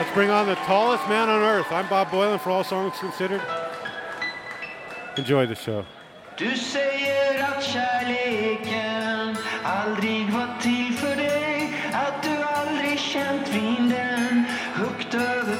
Let's bring on the tallest man on earth. I'm Bob Boilen for All Songs Considered. Enjoy the show. Du säger att kärleken aldrig var till för dig Att du aldrig känt vinden högt över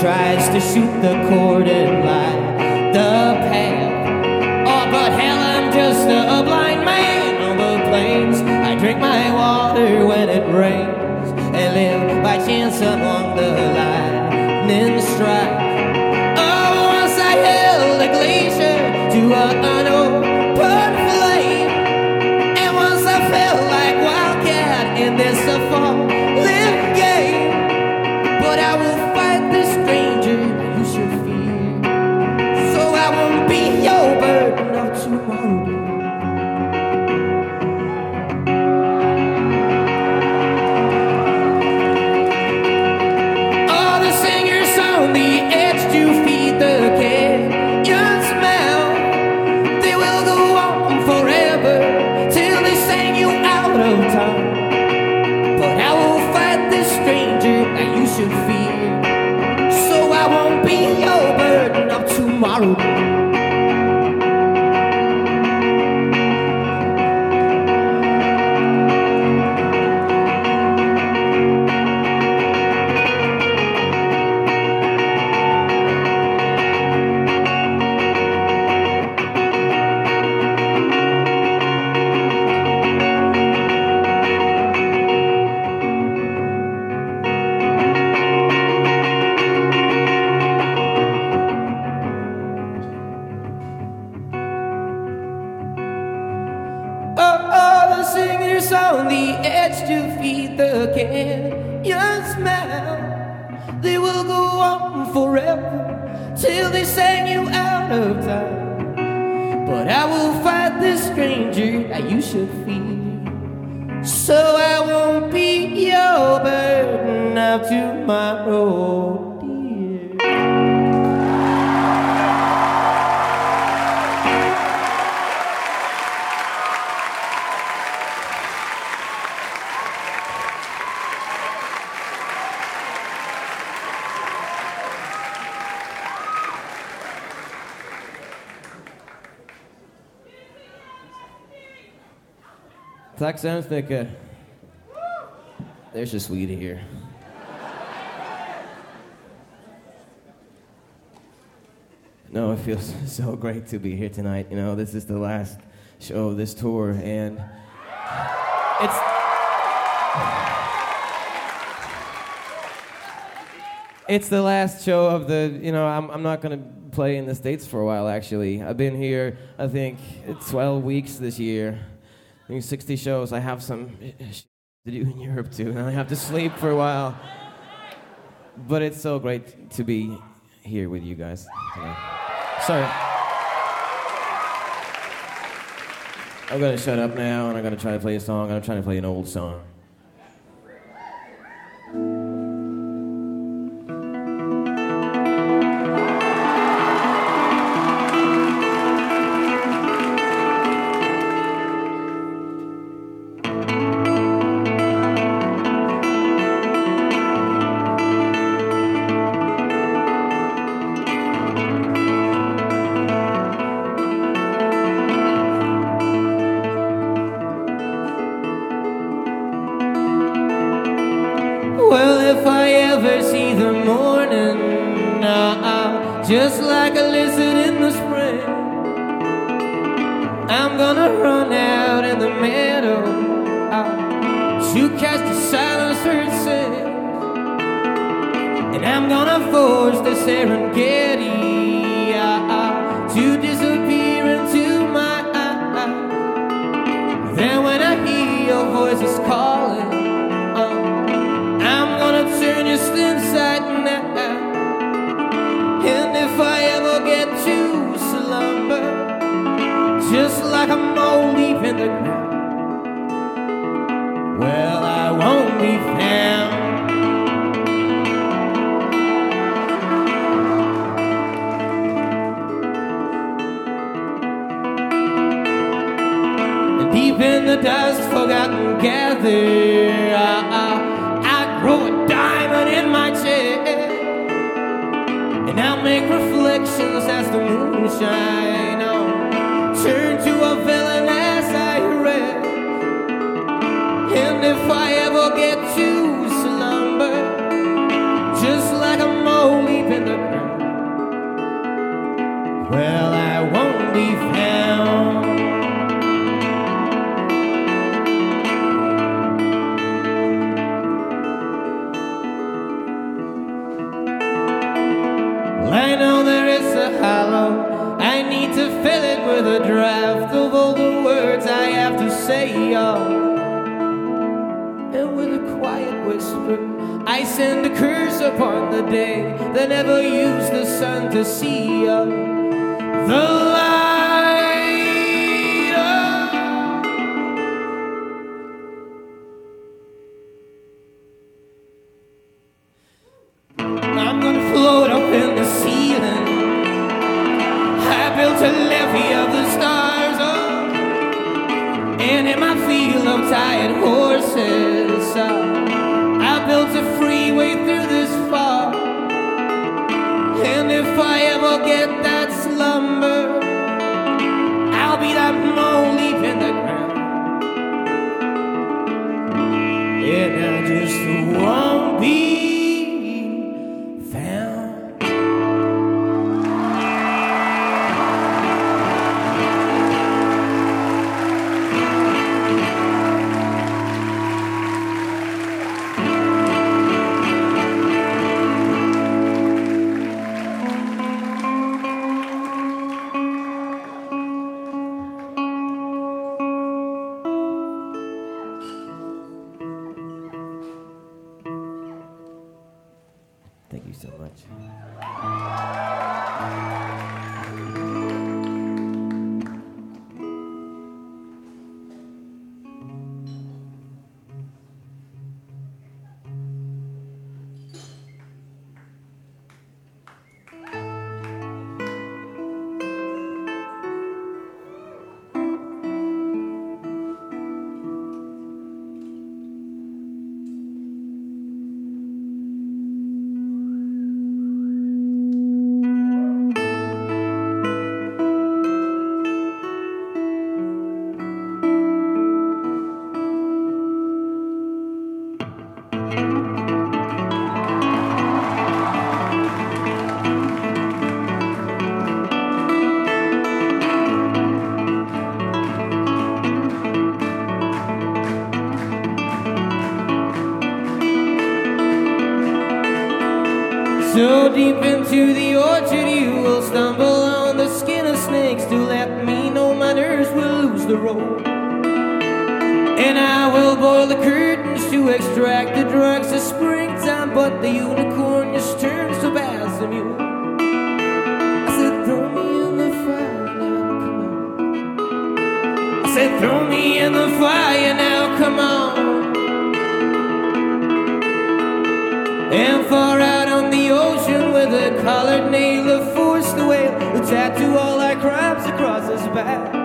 tries to shoot the cord and Tack så hemskt mycket. There's a Swede here. No, it feels so great to be here tonight. You know, this is the last show of this tour, and it's. It's the last show of the, you know, I'm, I'm not going to play in the States for a while, actually. I've been here, I think, 12 weeks this year doing 60 shows. I have some to do in Europe too, and I have to sleep for a while. But it's so great to be here with you guys. Today. Sorry. I'm gonna shut up now, and I'm gonna try to play a song. I'm trying to play an old song. And I will boil the curtains to extract the drugs of springtime, but the unicorn just turns to Basamule. I said, throw me in the fire now, come on. I said, throw me in the fire now, come on. And far out on the ocean with a colored nail of force the whale who tattoo all our crimes across his back.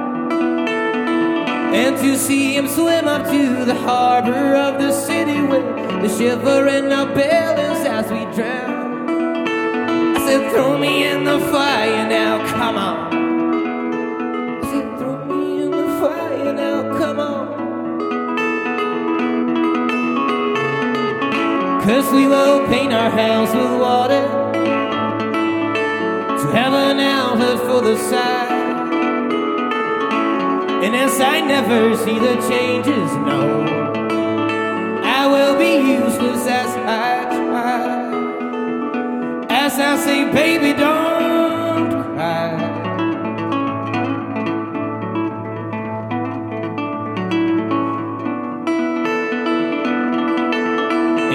And to see him swim up to the harbor of the city with the shiver in our bellies as we drown. I said, throw me in the fire now, come on. I said, throw me in the fire now, come on. Cause we will paint our house with water to have an outlet for the side. As I never see the changes, no, I will be useless as I try. As I say, baby, don't cry.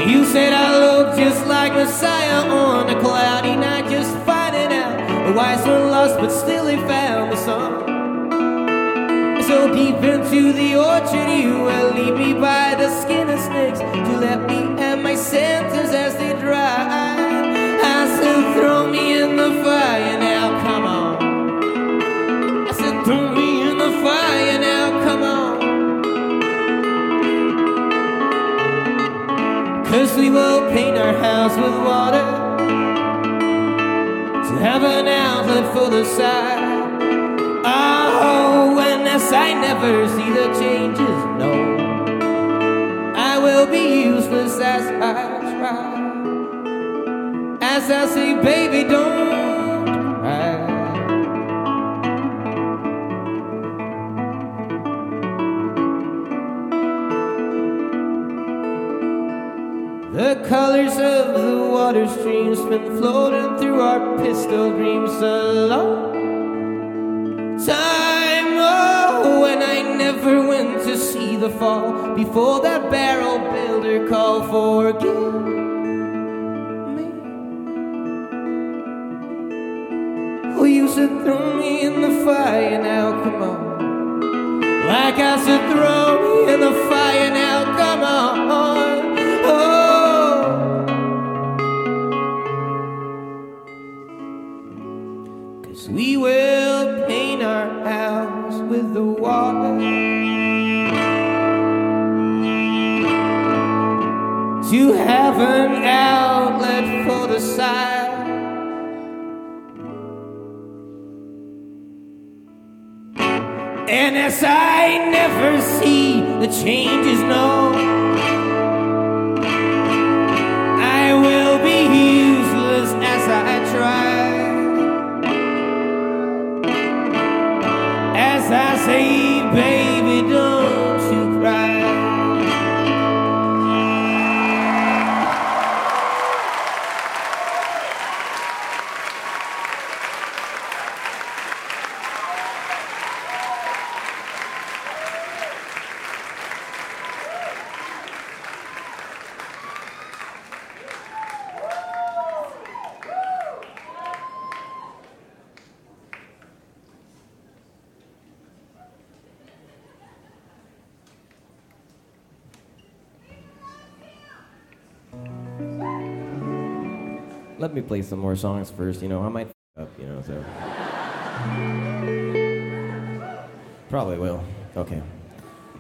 You said I look just like Messiah on a cloudy night, just finding out the wise one lost, but still he found the sun. So deep into the orchard, you will lead me by the skin of snakes to let me end my sentence as they dry. I said, throw me in the fire now, come on. I said, throw me in the fire now, come on. Cause we will paint our house with water to have an outlet for the side guess I never see the changes. No, I will be useless as I try. As I say, baby, don't cry. The colors of the water streams been floating through our pistol dreams a long time. When I never went to see the fall before that barrel builder called forgive me. Oh, said throw me in the fire now, come on. Like I said, throw me in the fire the changes, no, I play some more songs first, you know, I might up, you know, so. Probably will. Okay.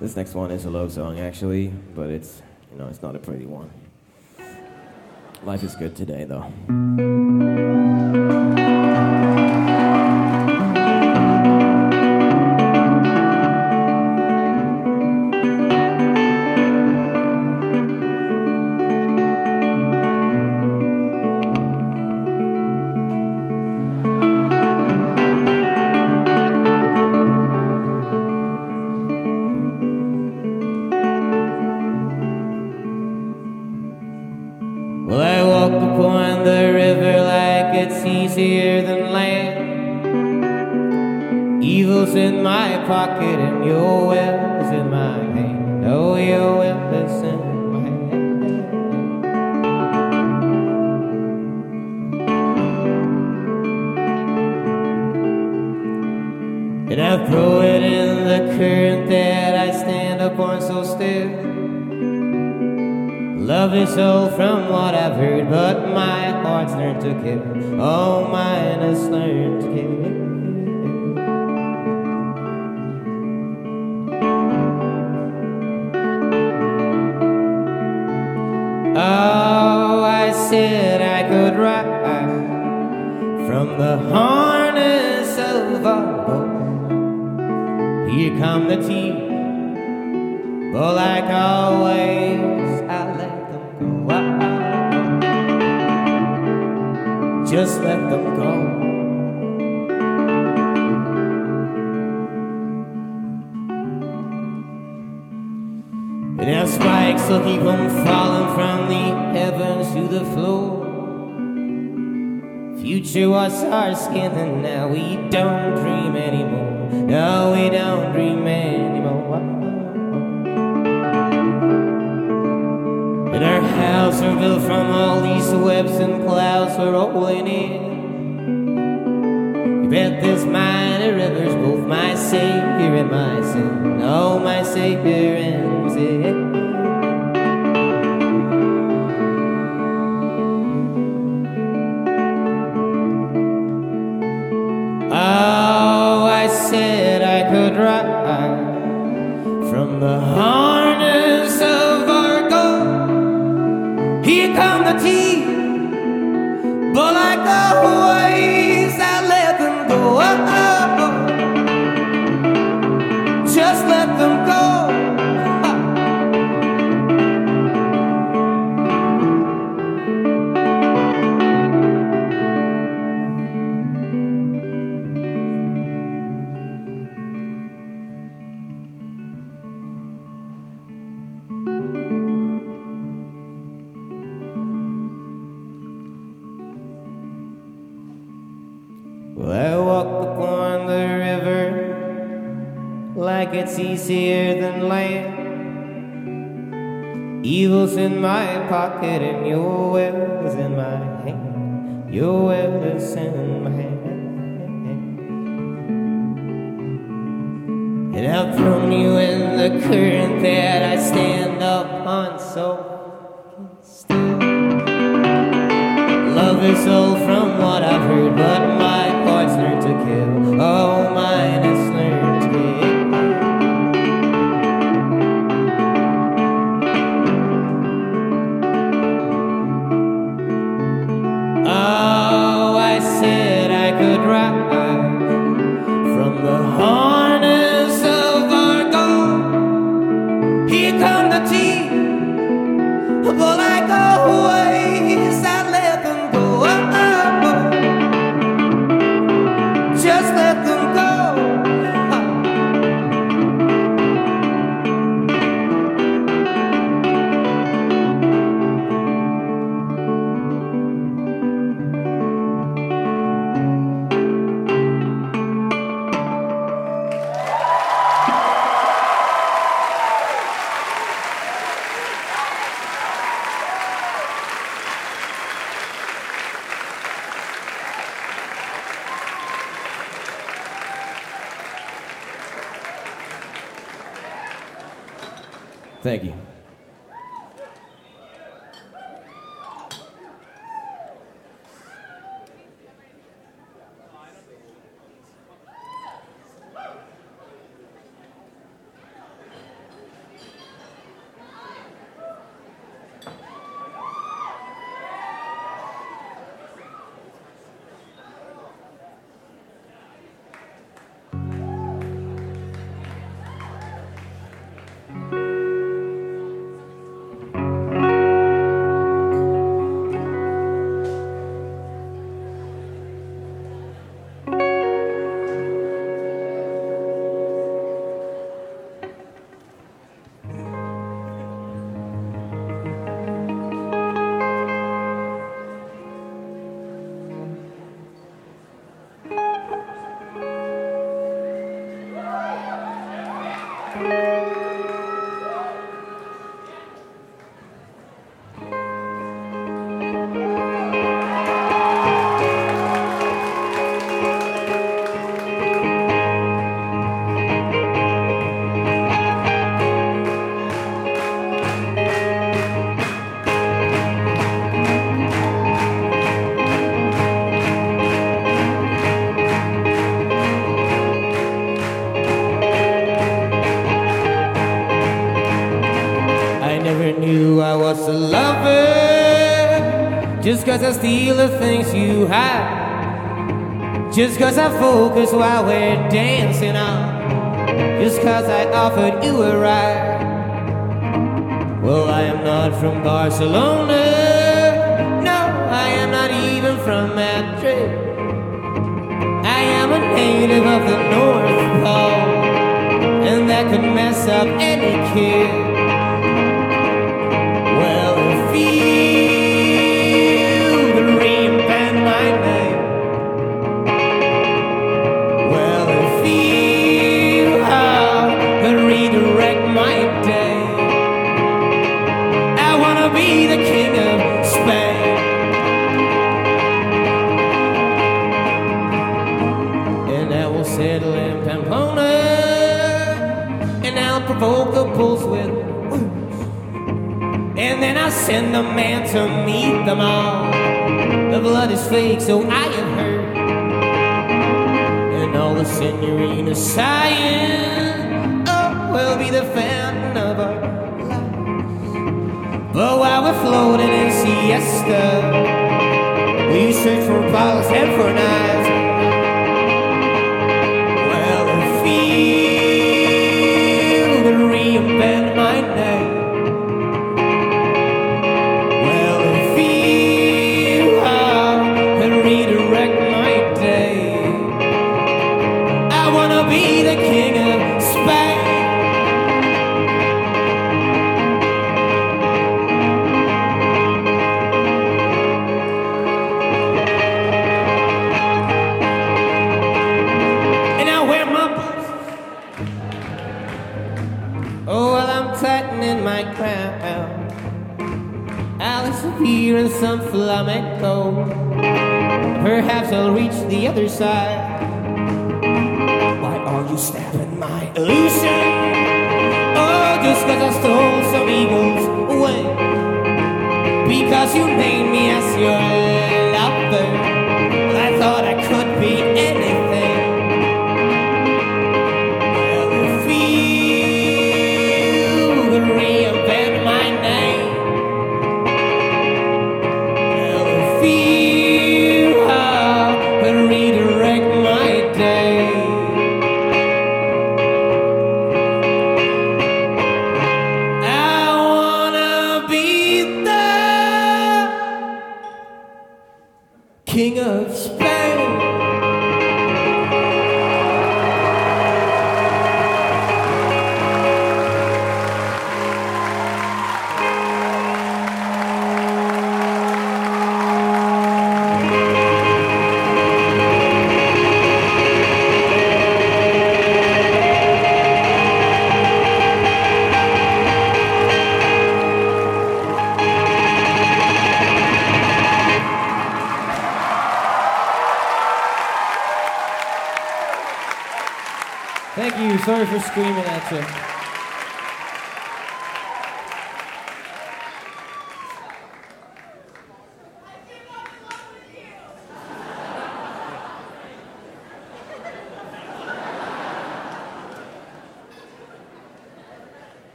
This next one is a love song, actually, but it's, you know, it's not a pretty one. Life is good today, though. Easier than land. Evil's in my pocket and your well is in my hand. Oh, your well is in my hand. And I throw it in the current that I stand upon so still. Love is so from what I've heard, but my heart's learned to kill. Oh, mine has learned to kill. Oh, I said I could ride from the harness of our boat. Here come the tears. But like always, let them go. And now spikes will keep on falling from the heavens to the floor. Future was our skin, and now we don't dream anymore. No, we don't dream anymore. House are built from all these webs and clouds we're rolling in. You bet this mighty river's both my savior and my sin. Oh, my savior and sin. Evil's in my pocket and your will is in my hand. Your will is in my hand. And I've thrown you in the current that I stand up on so still. Love is all from what I've heard, but steal the things you have. Just cause I focus while we're dancing on Just cause I offered you a ride. Well, I am not from Barcelona. No, I am not even from Madrid. I am a native of the North Pole. And that could mess up any kid send a man to meet them all. The blood is fake, so I have heard. And all the senorinas sighing, oh, will be the fountain of our lives. But while we're floating in siesta, we search for bottles and for knives. Well, if you you made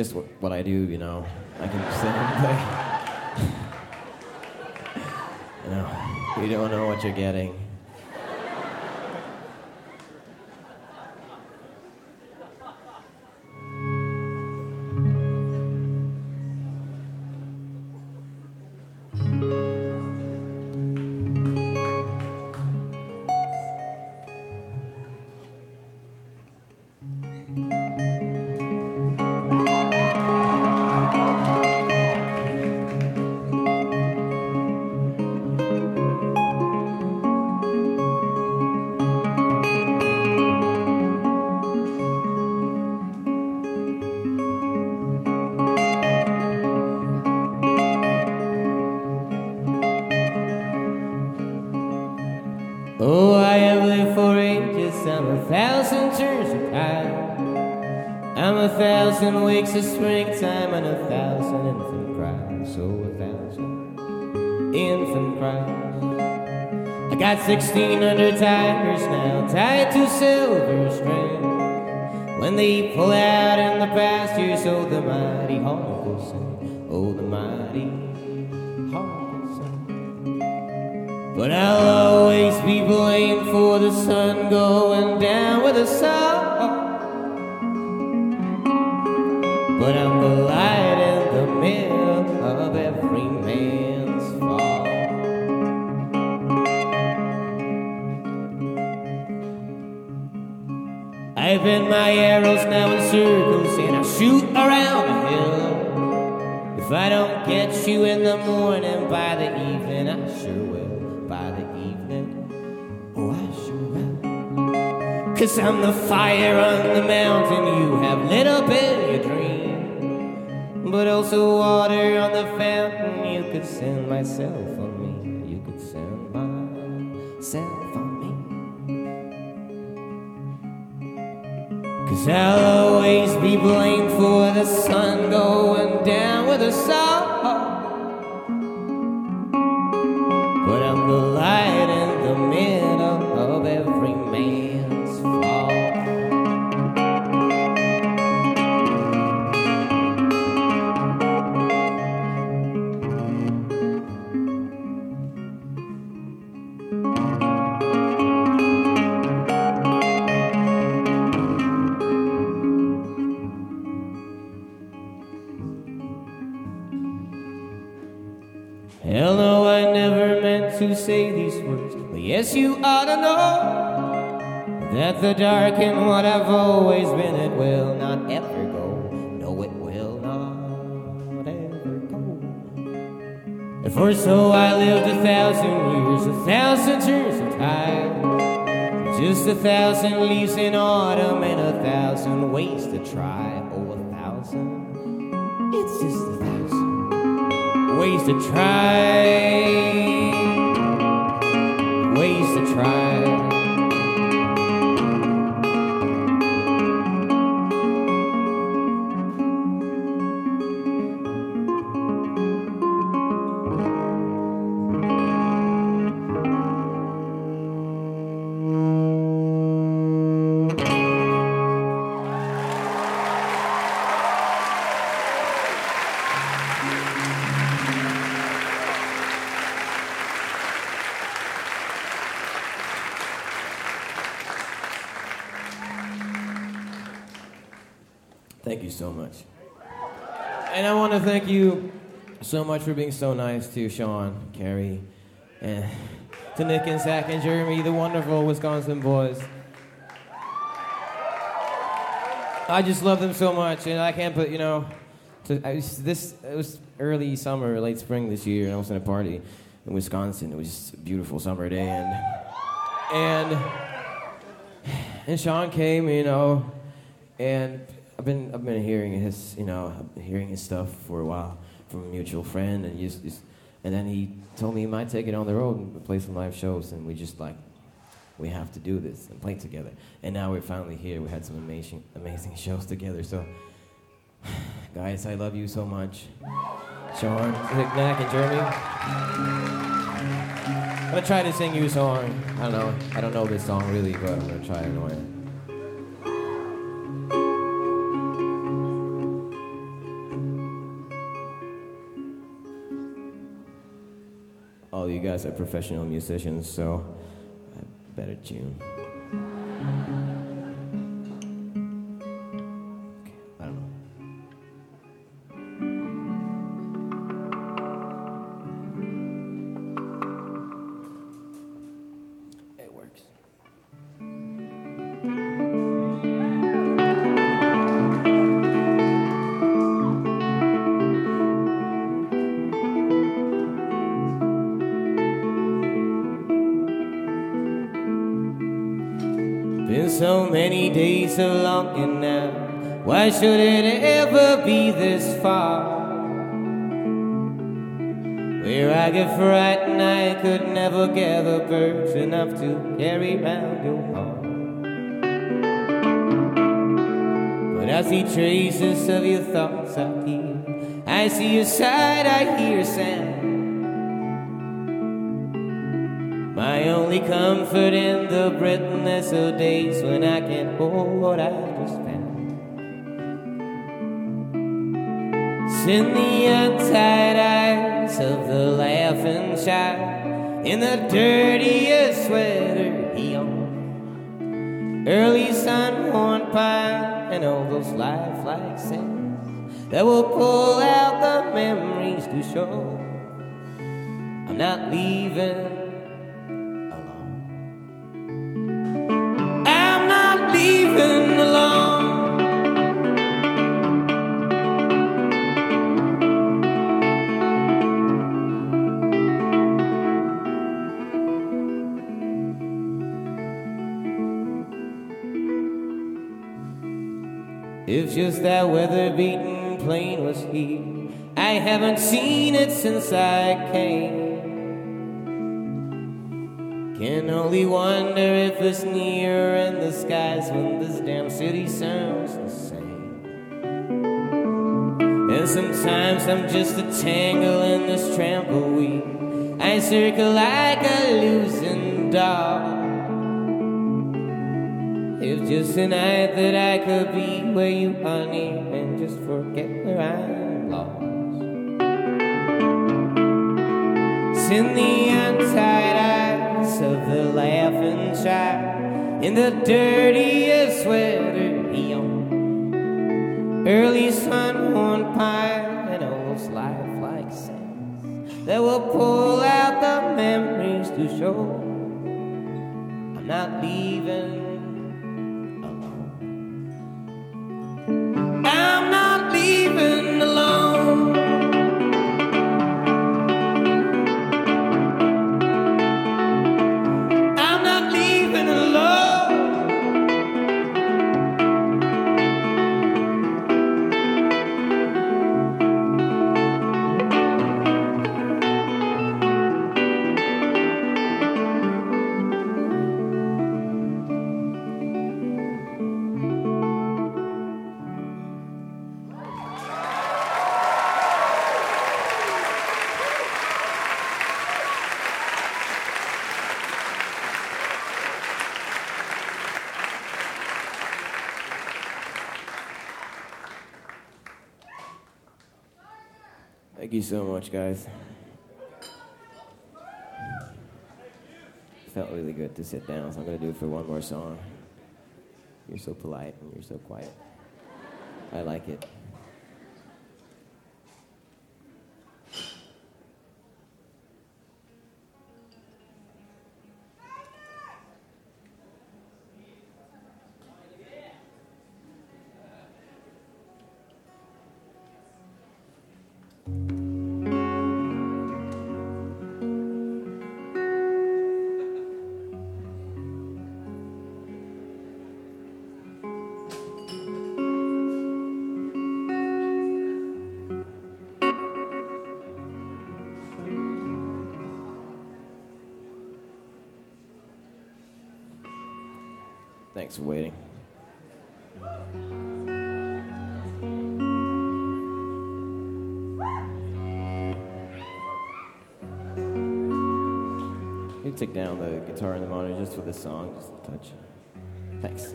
just what, what I do, you know. I can sit and. You know, you don't know what you're getting. Infant cries. I got 1600 tigers now tied to silver strings. When they pull out in the pastures, so the mighty hawk will sing. Oh, the mighty hawk will sing. But I'll always be blamed for the sun going down with the sun. But I'm Bend my arrows now in circles and I shoot around the hill. If I don't get you in the morning, by the evening I sure will. By the evening, oh I sure will. Cause I'm the fire on the mountain you have lit up in your dream. But also water on the fountain, you could send myself I'll always be blamed for the sun going down with the sun. The dark and what I've always been, it will not ever go. No, it will not ever go. And for so I lived a thousand years, a thousand turns of time. Just a thousand leaves in autumn and a thousand ways to try. Oh, a thousand. It's just a thousand ways to try. Ways to try. You so much. And I want to thank you so much for being so nice to Sean, Carey, and to Nick and Zach and Jeremy, the wonderful Wisconsin boys. I just love them so much, and I can't put, you know, to, I was, this it was early summer, late spring this year, and I was in a party in Wisconsin. It was just a beautiful summer day, and and and Sean came, you know, and I've been I've been hearing his you know hearing his stuff for a while from a mutual friend, and just, just and then he told me he might take it on the road and play some live shows, and we just like we have to do this and play together. And now we're finally here. We had some amazing amazing shows together. So guys, I love you so much, Sean, Nick, and Jeremy. I'm gonna try to sing you a song. I don't know. I don't know this song really, but I'm gonna try anyway. You guys are professional musicians, so I better tune. So long and now. Why should it ever be this far? Where I get frightened, I could never gather birds enough to carry round your heart. But I see traces of your thoughts out here. I see your side, I hear sound. Only comfort in the brittleness of days when I can't hold what I just found. In the untied eyes of the laughing child in the dirtiest sweater he owns. Early sun worn pine and all those lifelike sands that will pull out the memories to show. I'm not leaving just that weather beaten plane was here, I haven't seen it since I came. Can only wonder if it's near in the skies when this damn city sounds the same. And sometimes I'm just a tangle in this trampoline. I circle like a losing dog. If just a night that I could be where you are near and just forget where I'm lost. In the untied eyes of the laughing child in the dirtiest sweater he owns. Early sun worn pine and old lifelike sands that will pull out the memories to show. I'm not leaving I'm much, guys. Felt really good to sit down, so I'm gonna do it for one more song. You're so polite and you're so quiet. I like it. Thanks for waiting. You take down the guitar and the monitor just for this song, just a touch. Thanks.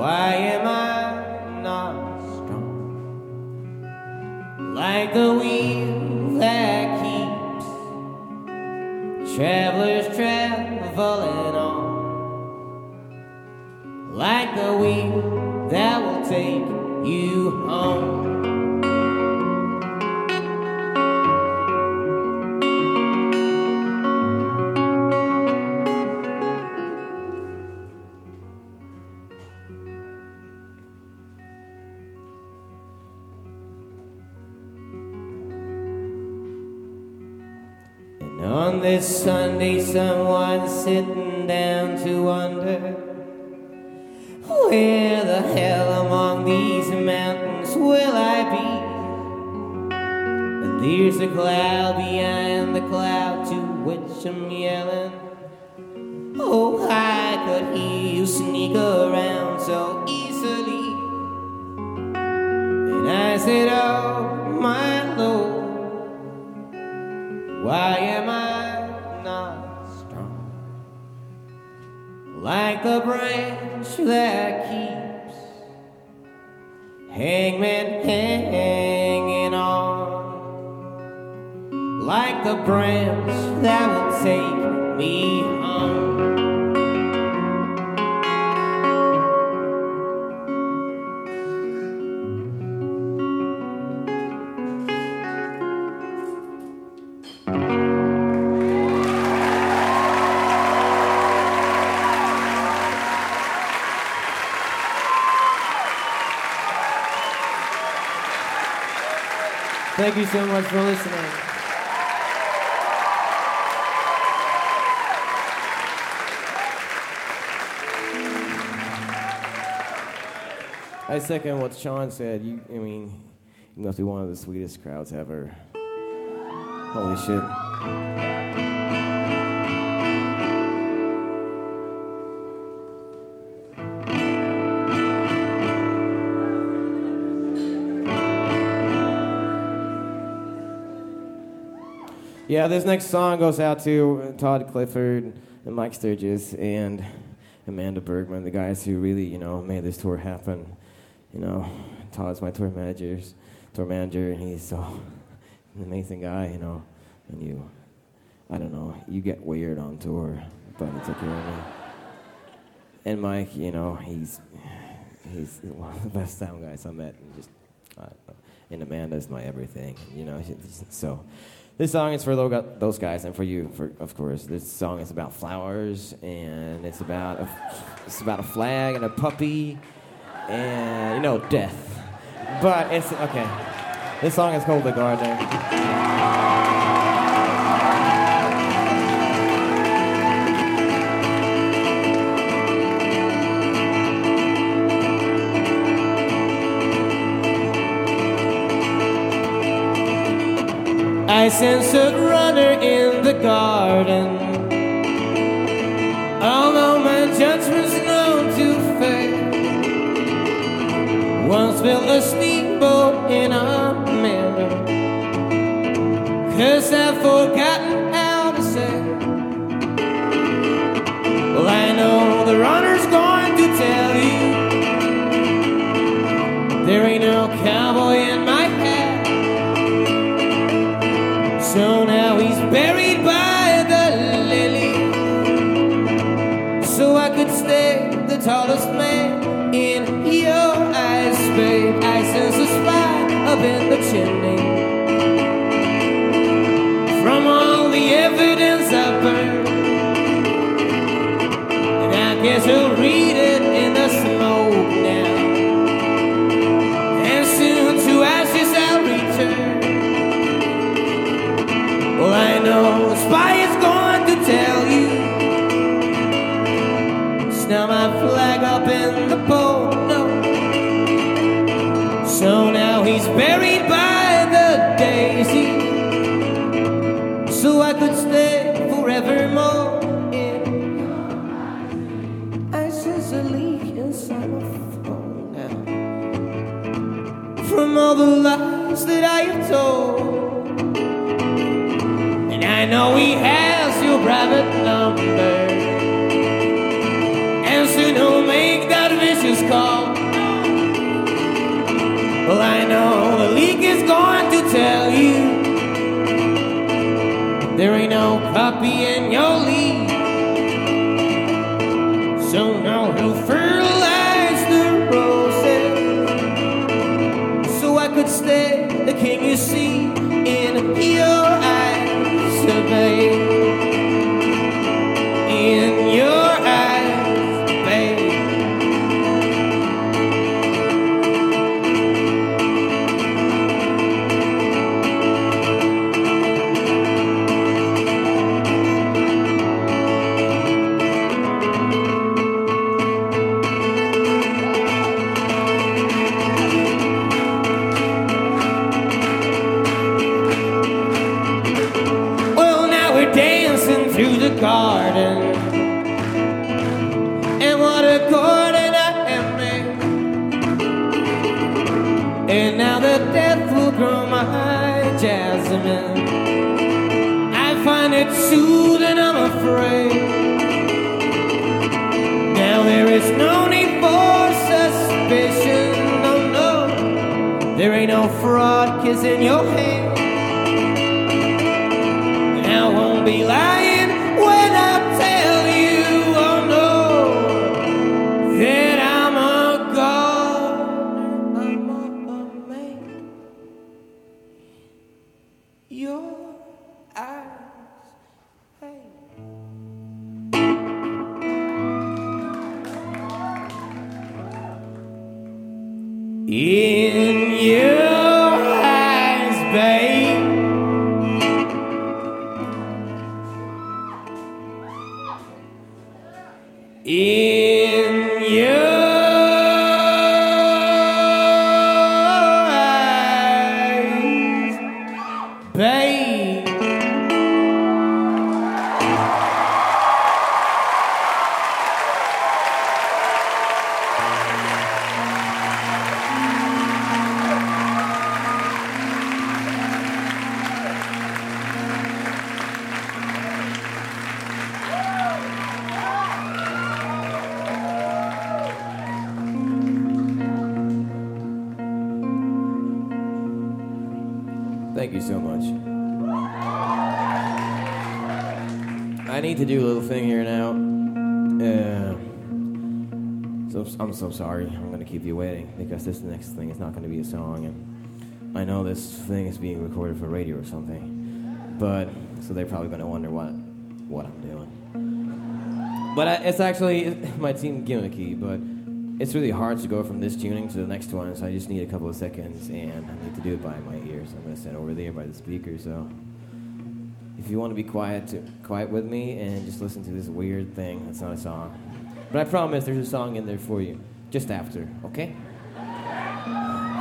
Why am I not strong? Like the wheel that keeps travelers traveling on. Like the wheel that will take you home. This Sunday, someone's sitting down to wonder where the hell among these mountains will I be? And there's a cloud behind the cloud to which I'm yelling. Oh, I could hear you sneak around so easily. And I said, Oh, that keeps hangman hanging on. Like the branch that will take me Thank you so much for listening. I second what Sean said. You, I mean, you must be one of the sweetest crowds ever. Holy shit. Yeah, this next song goes out to Todd Clifford and Mike Sturgis and Amanda Bergman, the guys who really, you know, made this tour happen. You know, Todd's my tour manager, tour manager, and he's so an amazing guy, you know. And you, I don't know, you get weird on tour, but it's okay me. And Mike, you know, he's he's one of the best sound guys I met, and just, know. and Amanda's my everything, you know. So. This song is for those guys and for you, for, of course. This song is about flowers and it's about a, it's about a flag and a puppy and you know death. But it's okay. This song is called "The Gardener." I sense a runner in the garden. Although my judgment's known to fail, once built a steamboat in a meadow. Cause I've forgotten how to sail. Well, I know the runner's going to tell you there ain't no cowboy So now he'll sorry. I'm gonna keep you waiting because this next thing is not gonna be a song, and I know this thing is being recorded for radio or something. But so they're probably gonna wonder what what I'm doing. But I, it's actually might seem gimmicky, but it's really hard to go from this tuning to the next one. So I just need a couple of seconds, and I need to do it by my ears. I'm gonna sit over there by the speaker. So if you want to be quiet, to, quiet with me and just listen to this weird thing. That's not a song. But I promise there's a song in there for you just after, okay?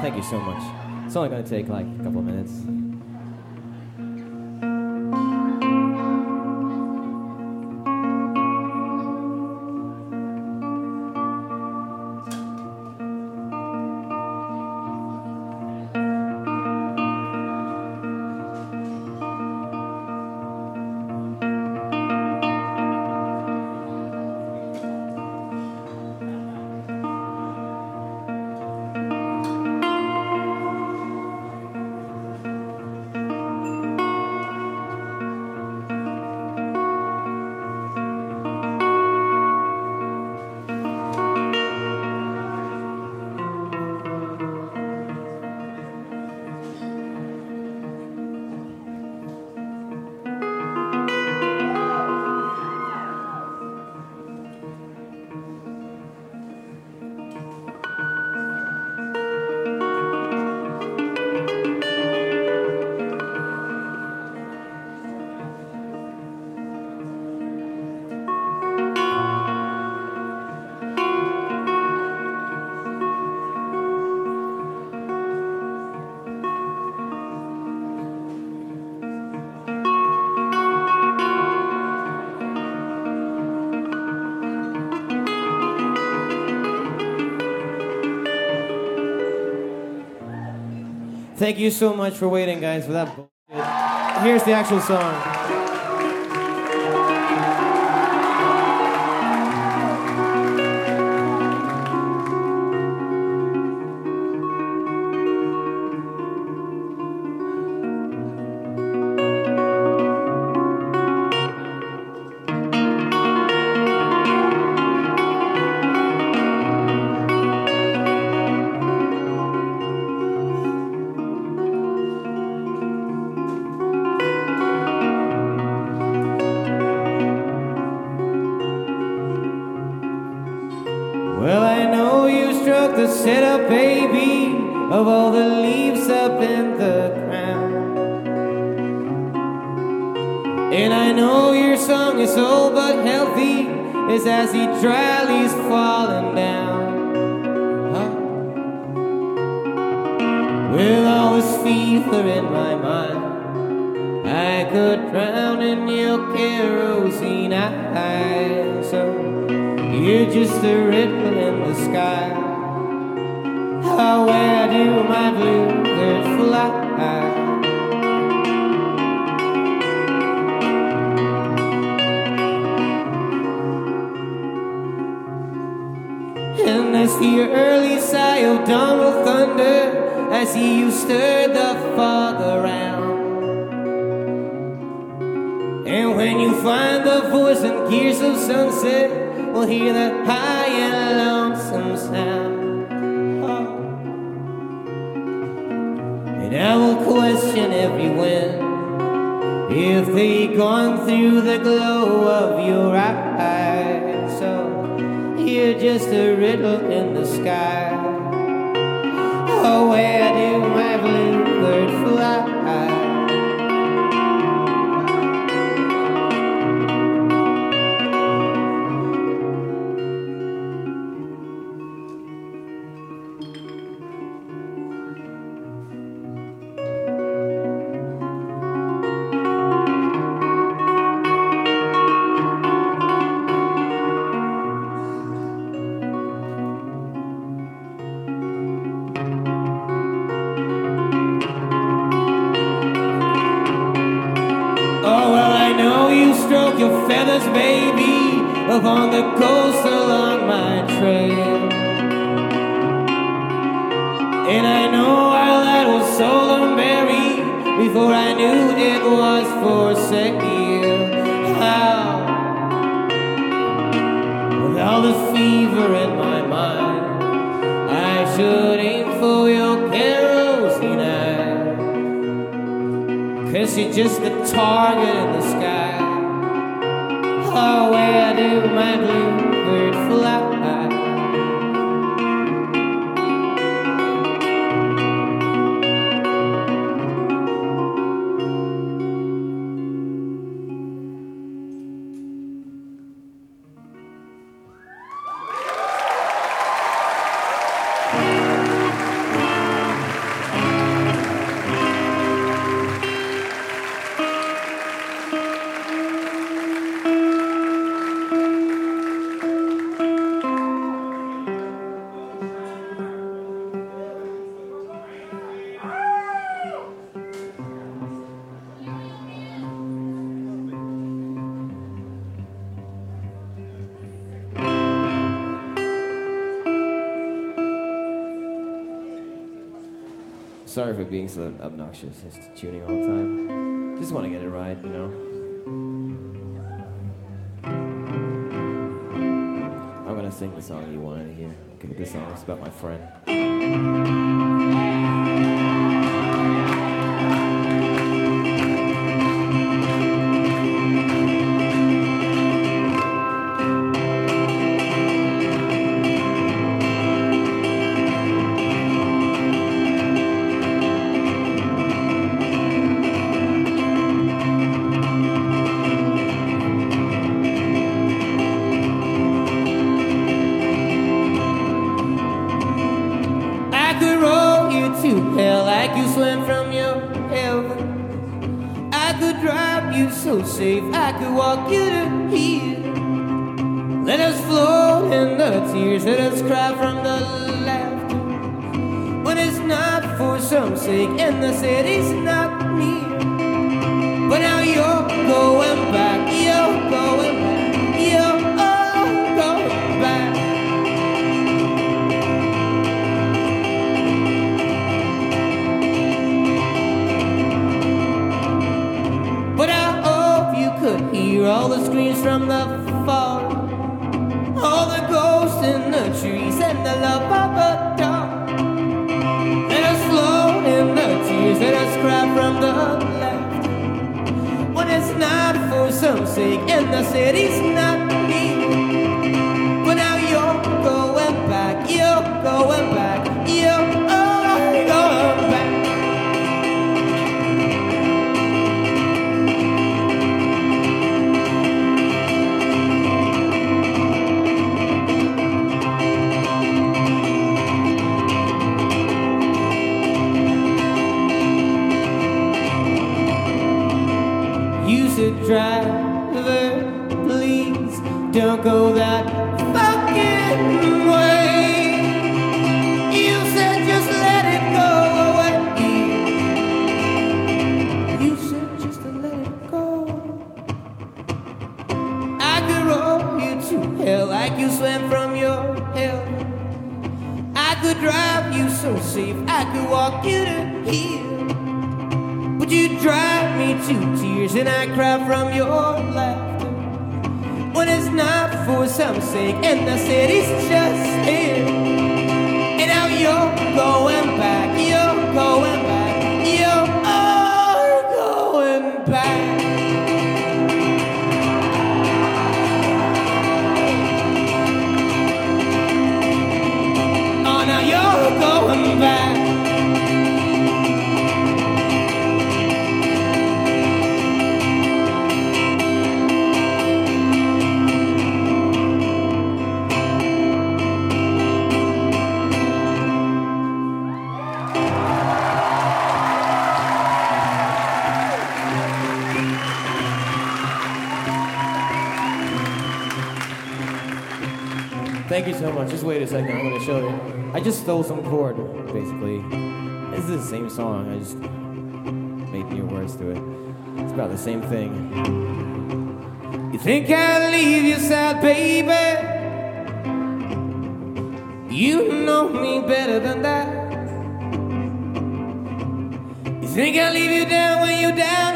Thank you so much. It's only going to take like a couple of minutes. Thank you so much for waiting, guys, for that. bullshit. Here's the actual song. Well, I know you struck the setup, baby, of all the leaves up in the ground. And I know your song is old but healthy, is as he dryly's falling down. Huh? With all this fever in my mind, I could drown in your kerosene eyes. You're just a ripple in the sky. Oh, where do my bluebird fly? And as the early sigh of dawn will thunder, I see you stir the fog around. And when you find the voice and gears of sunset, we'll hear that high and lonesome sound. Oh. And I will question every wind if they've gone through the glow of your eyes. So you're just a riddle in the sky. Sorry for being so obnoxious, just tuning all the time. Just want to get it right, you know. I'm gonna sing the song you wanted to hear. Okay, this song is about my friend. Go that fucking way. You said, just let it go away. You said, just to let it go. I could roll you to hell like you swam from your hell. I could drive you so safe, I could walk you to here. Would you drive me to tears and I cry from your laughter? Some sake and the city's just here. Stole some chord, basically. This is the same song. I just made new words to it. It's about the same thing. You think I'll leave you sad, baby? You know me better than that. You Think I'll leave you down when you're down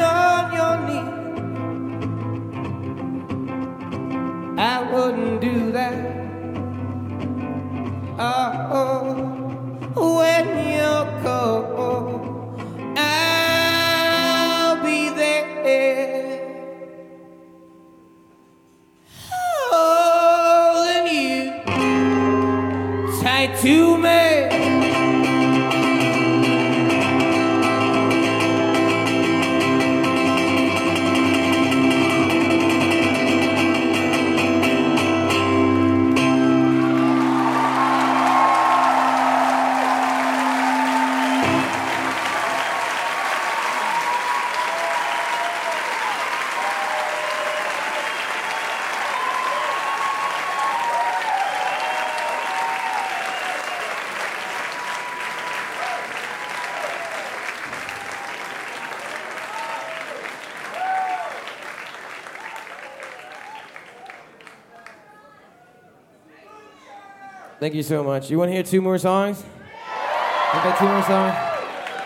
Thank you so much. You want to hear two more songs? You play two more songs?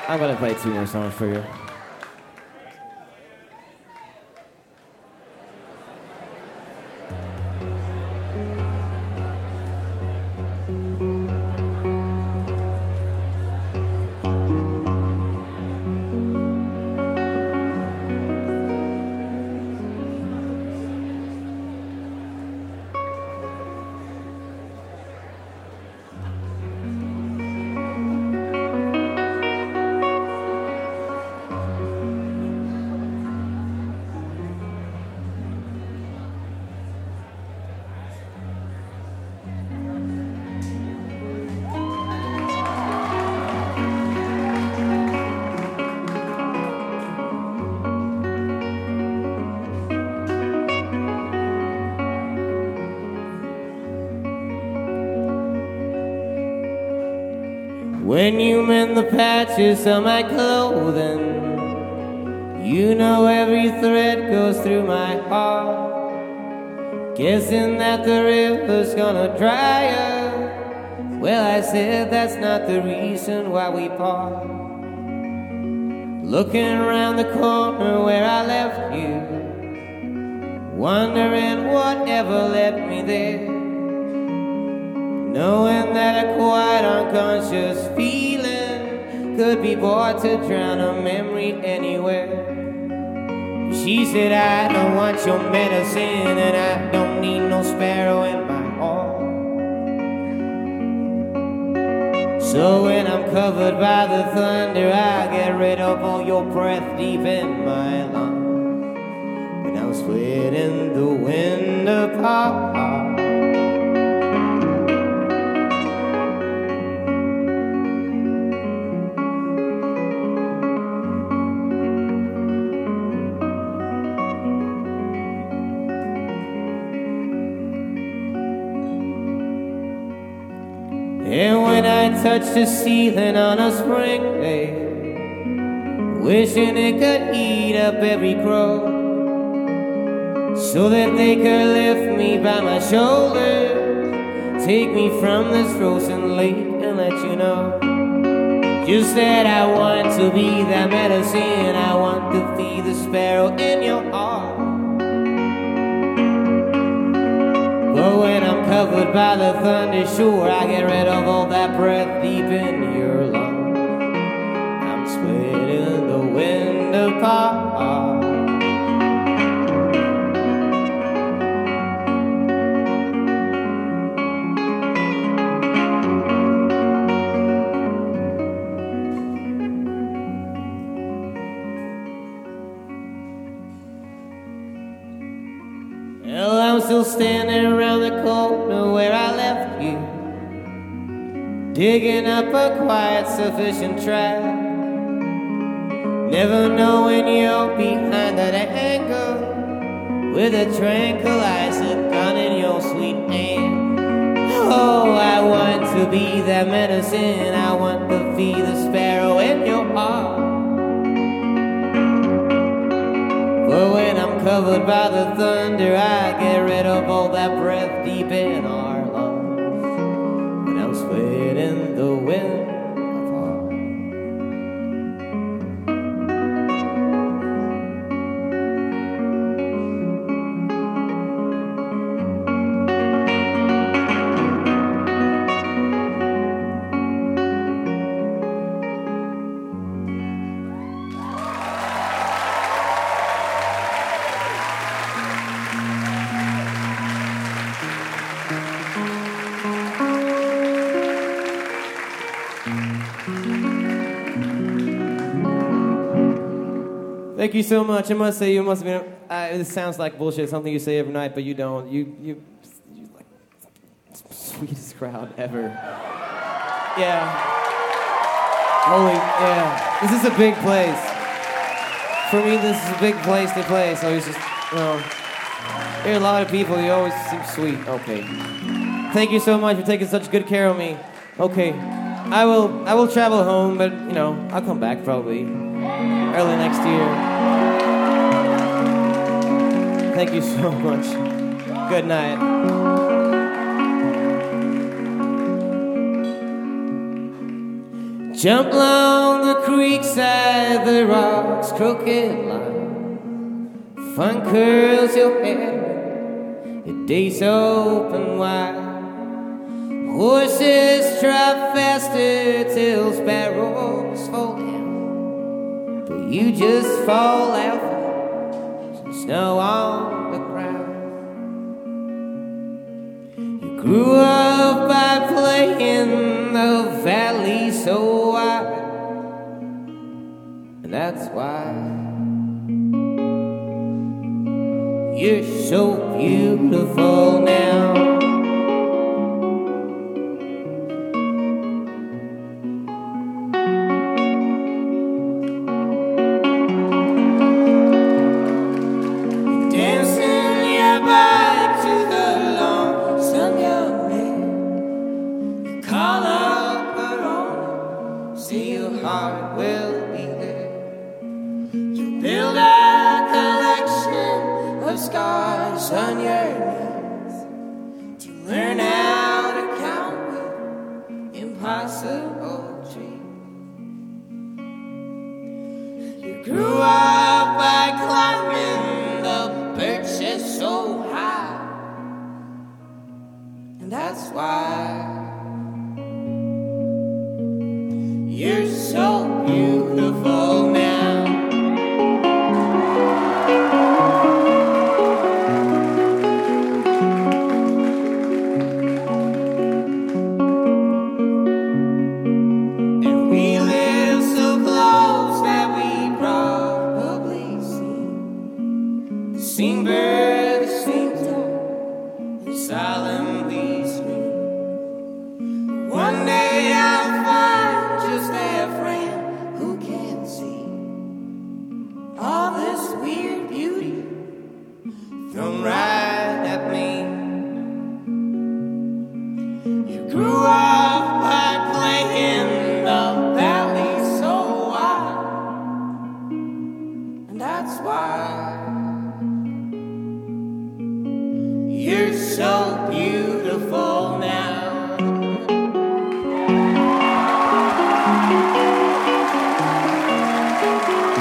I'm gonna play two more songs for you. Patches of my clothing, you know every thread goes through my heart. Guessing that the river's gonna dry up. Well, I said that's not the reason why we part. Looking around the corner where I left you, wondering whatever led me there. Knowing that a quite unconscious feeling could be brought to drown a memory anywhere. She said, I don't want your medicine, and I don't need no sparrow in my heart. So when I'm covered by the thunder, I get rid of all your breath deep in my lungs. And I'm sweating the wind apart. And when I touch the ceiling on a spring day, wishing it could eat up every crow, so that they could lift me by my shoulders, take me from this frozen lake and let you know. Just that I want to be that medicine, I want to feed the sparrow in your heart. Covered by the thunder, sure I get rid of all that breath deep in your lungs. I'm sweating the wind apart. Well, I'm still standing around the digging up a quiet, sufficient track. Never knowing you're behind that angle with a tranquilizer gun in your sweet hand. Oh, I want to be that medicine. I want to be the sparrow in your heart. But when I'm covered by the thunder, I get rid of all that breath deep in our you so much. I must say, you must been. Uh, this sounds like bullshit, something you say every night, but you don't. You, you, you like sweetest crowd ever. Yeah. Holy, yeah. This is a big place. For me, this is a big place to play. So it's just, you know, there are a lot of people. You always seem sweet. Okay. Thank you so much for taking such good care of me. Okay. I will, I will travel home, but you know, I'll come back probably early next year. Thank you so much. Good night. Jump along the creek side, the rocks crooked line. Fun curls your hair, your days open wide. Horses trot faster till sparrows fall down. But you just fall out snow on the ground. You grew up by playing the valley so wide. And that's why you're so beautiful now.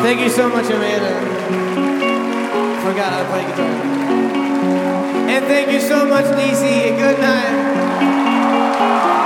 Thank you so much, Amanda. Forgot how to play guitar. And thank you so much, DC. Good night.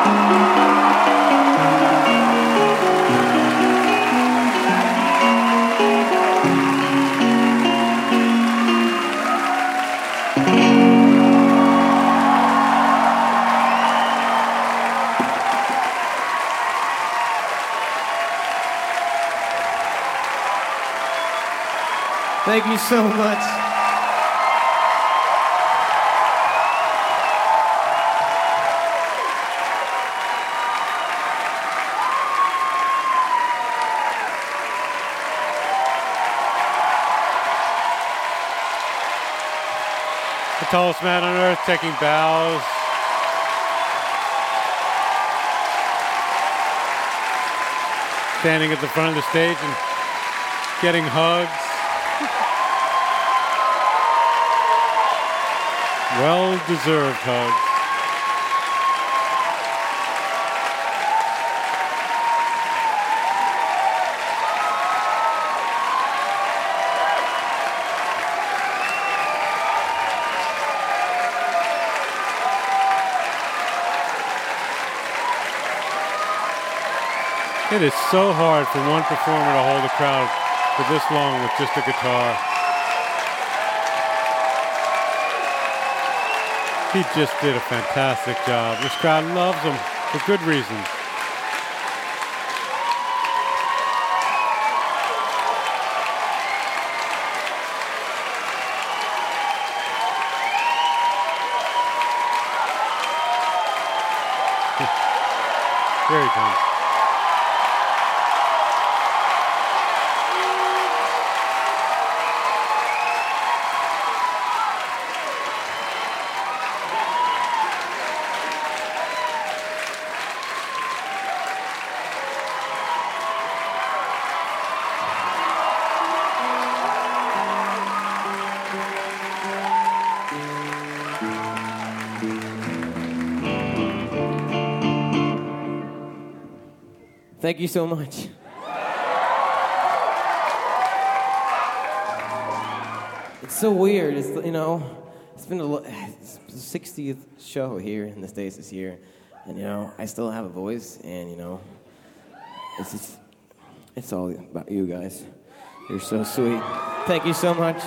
Thank you so much. The tallest man on earth taking bows. Standing at the front of the stage and getting hugs. Well deserved hug. It is so hard for one performer to hold a crowd for this long with just a guitar. He just did a fantastic job. This crowd loves him for good reasons. Very he Thank you so much. It's so weird. It's you know, it's been a it's the 60th show here in the States this year, and you know, I still have a voice, and you know, it's just, it's all about you guys. You're so sweet. Thank you so much.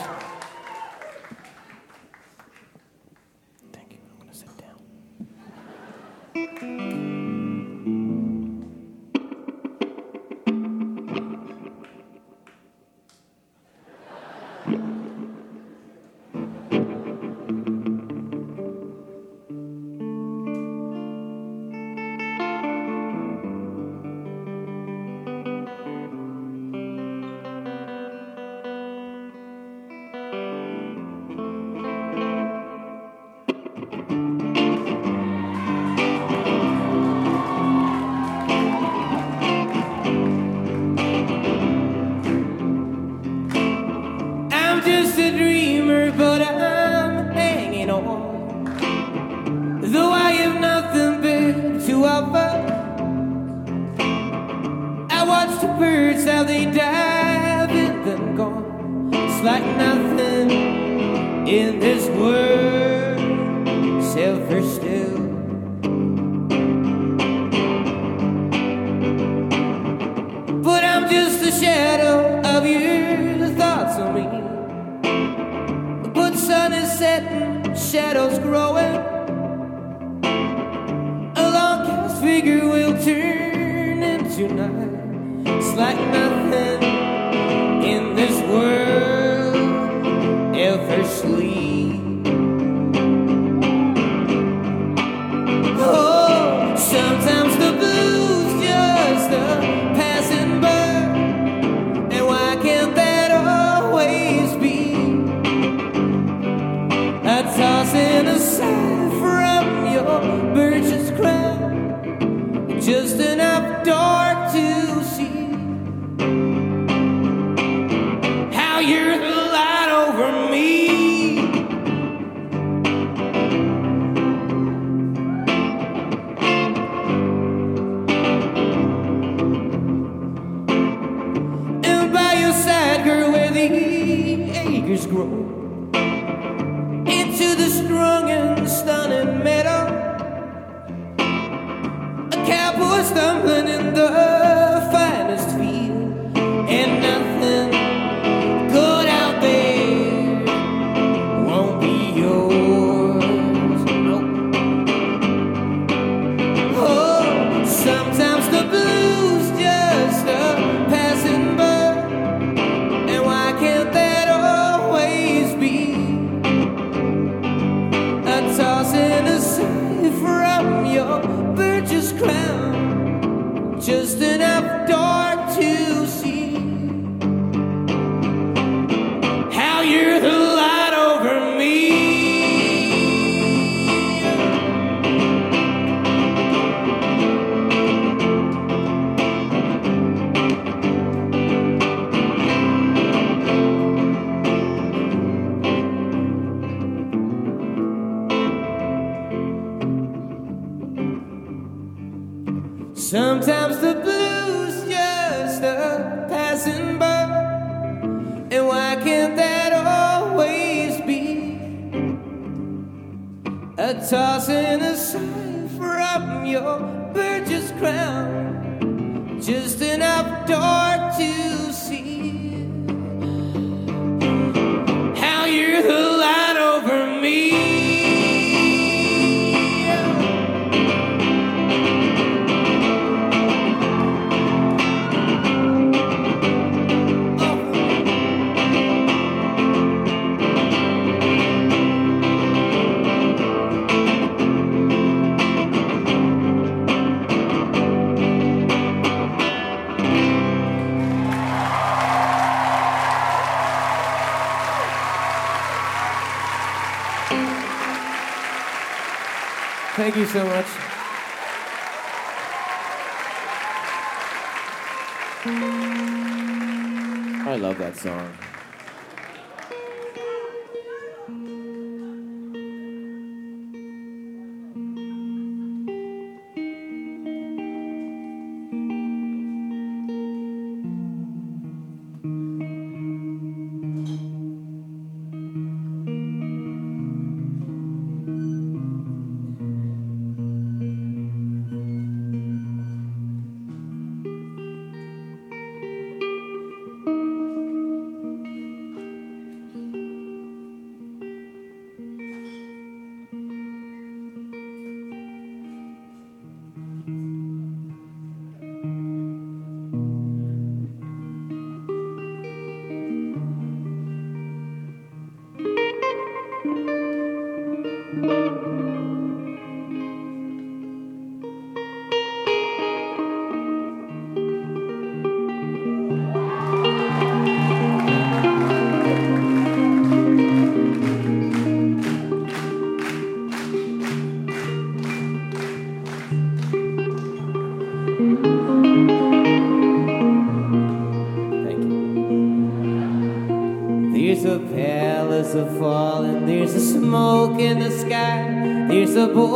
visible.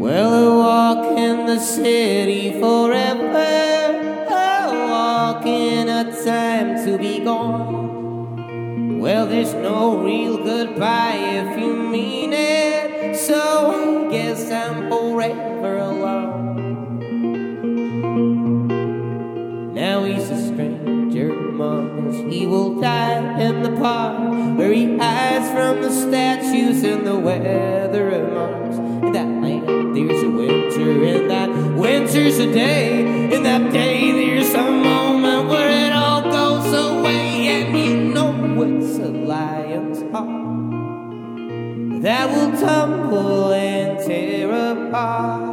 Well, I walk in the city forever. I walk in a time to be gone. Well, there's no real goodbye if you mean it. So I guess I'm forever alone. Now he's a stranger among us. He will die in the park where he hides from the statues and the weather of there's a winter, and that winter's a day, and that day there's a moment where it all goes away, and you know it's a lion's heart that will tumble and tear apart.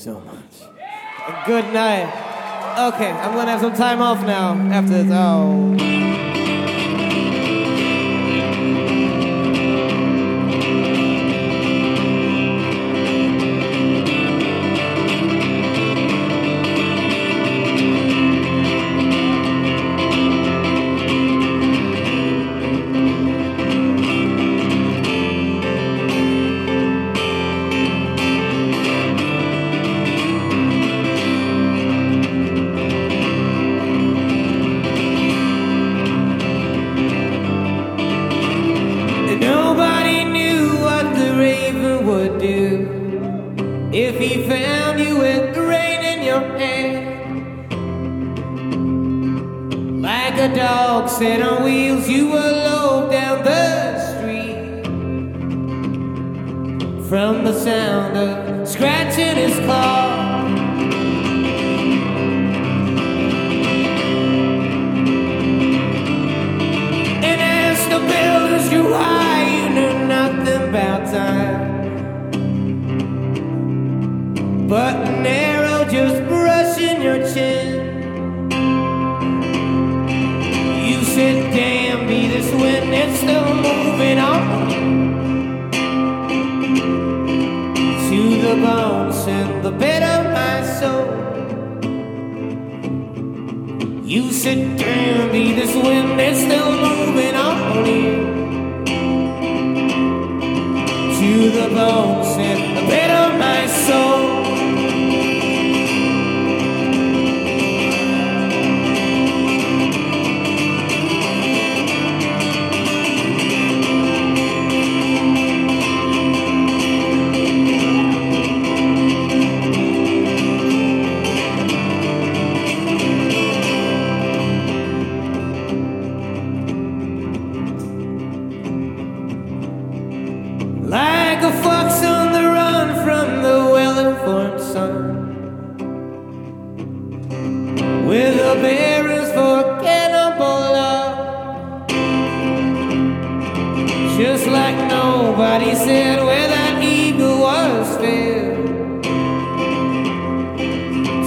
So much. Good night. Okay, I'm gonna have some time off now after this. Oh. Nobody said where that eagle was fed.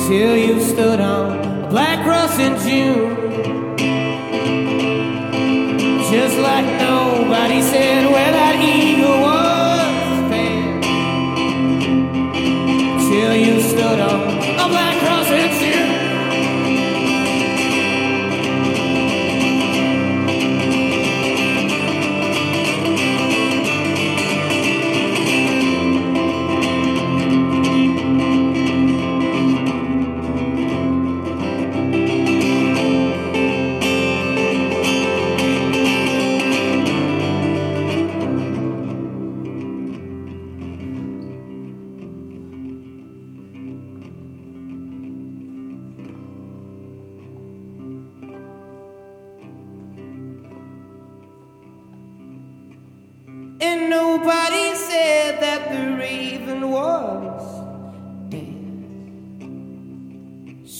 Till you stood on a black cross in June.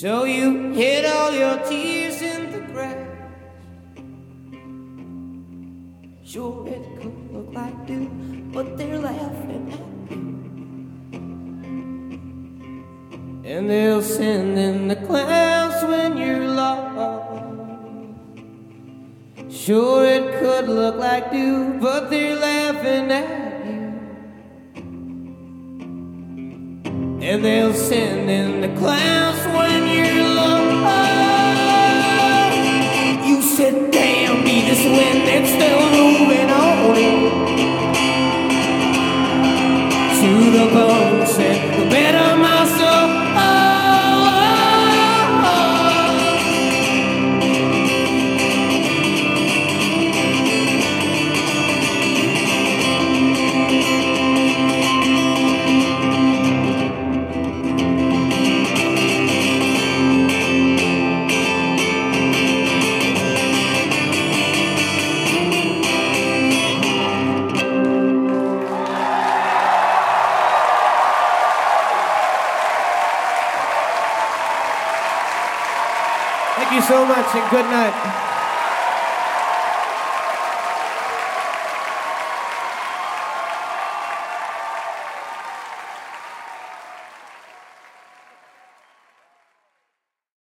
So you hid all your tears in the grass. Sure, it could look like dew, but they're laughing at you. And they'll send in the clouds when you're lost. Sure, it could look like dew, but they're laughing at you. And they'll send in the clouds when you're lost. So much and good night.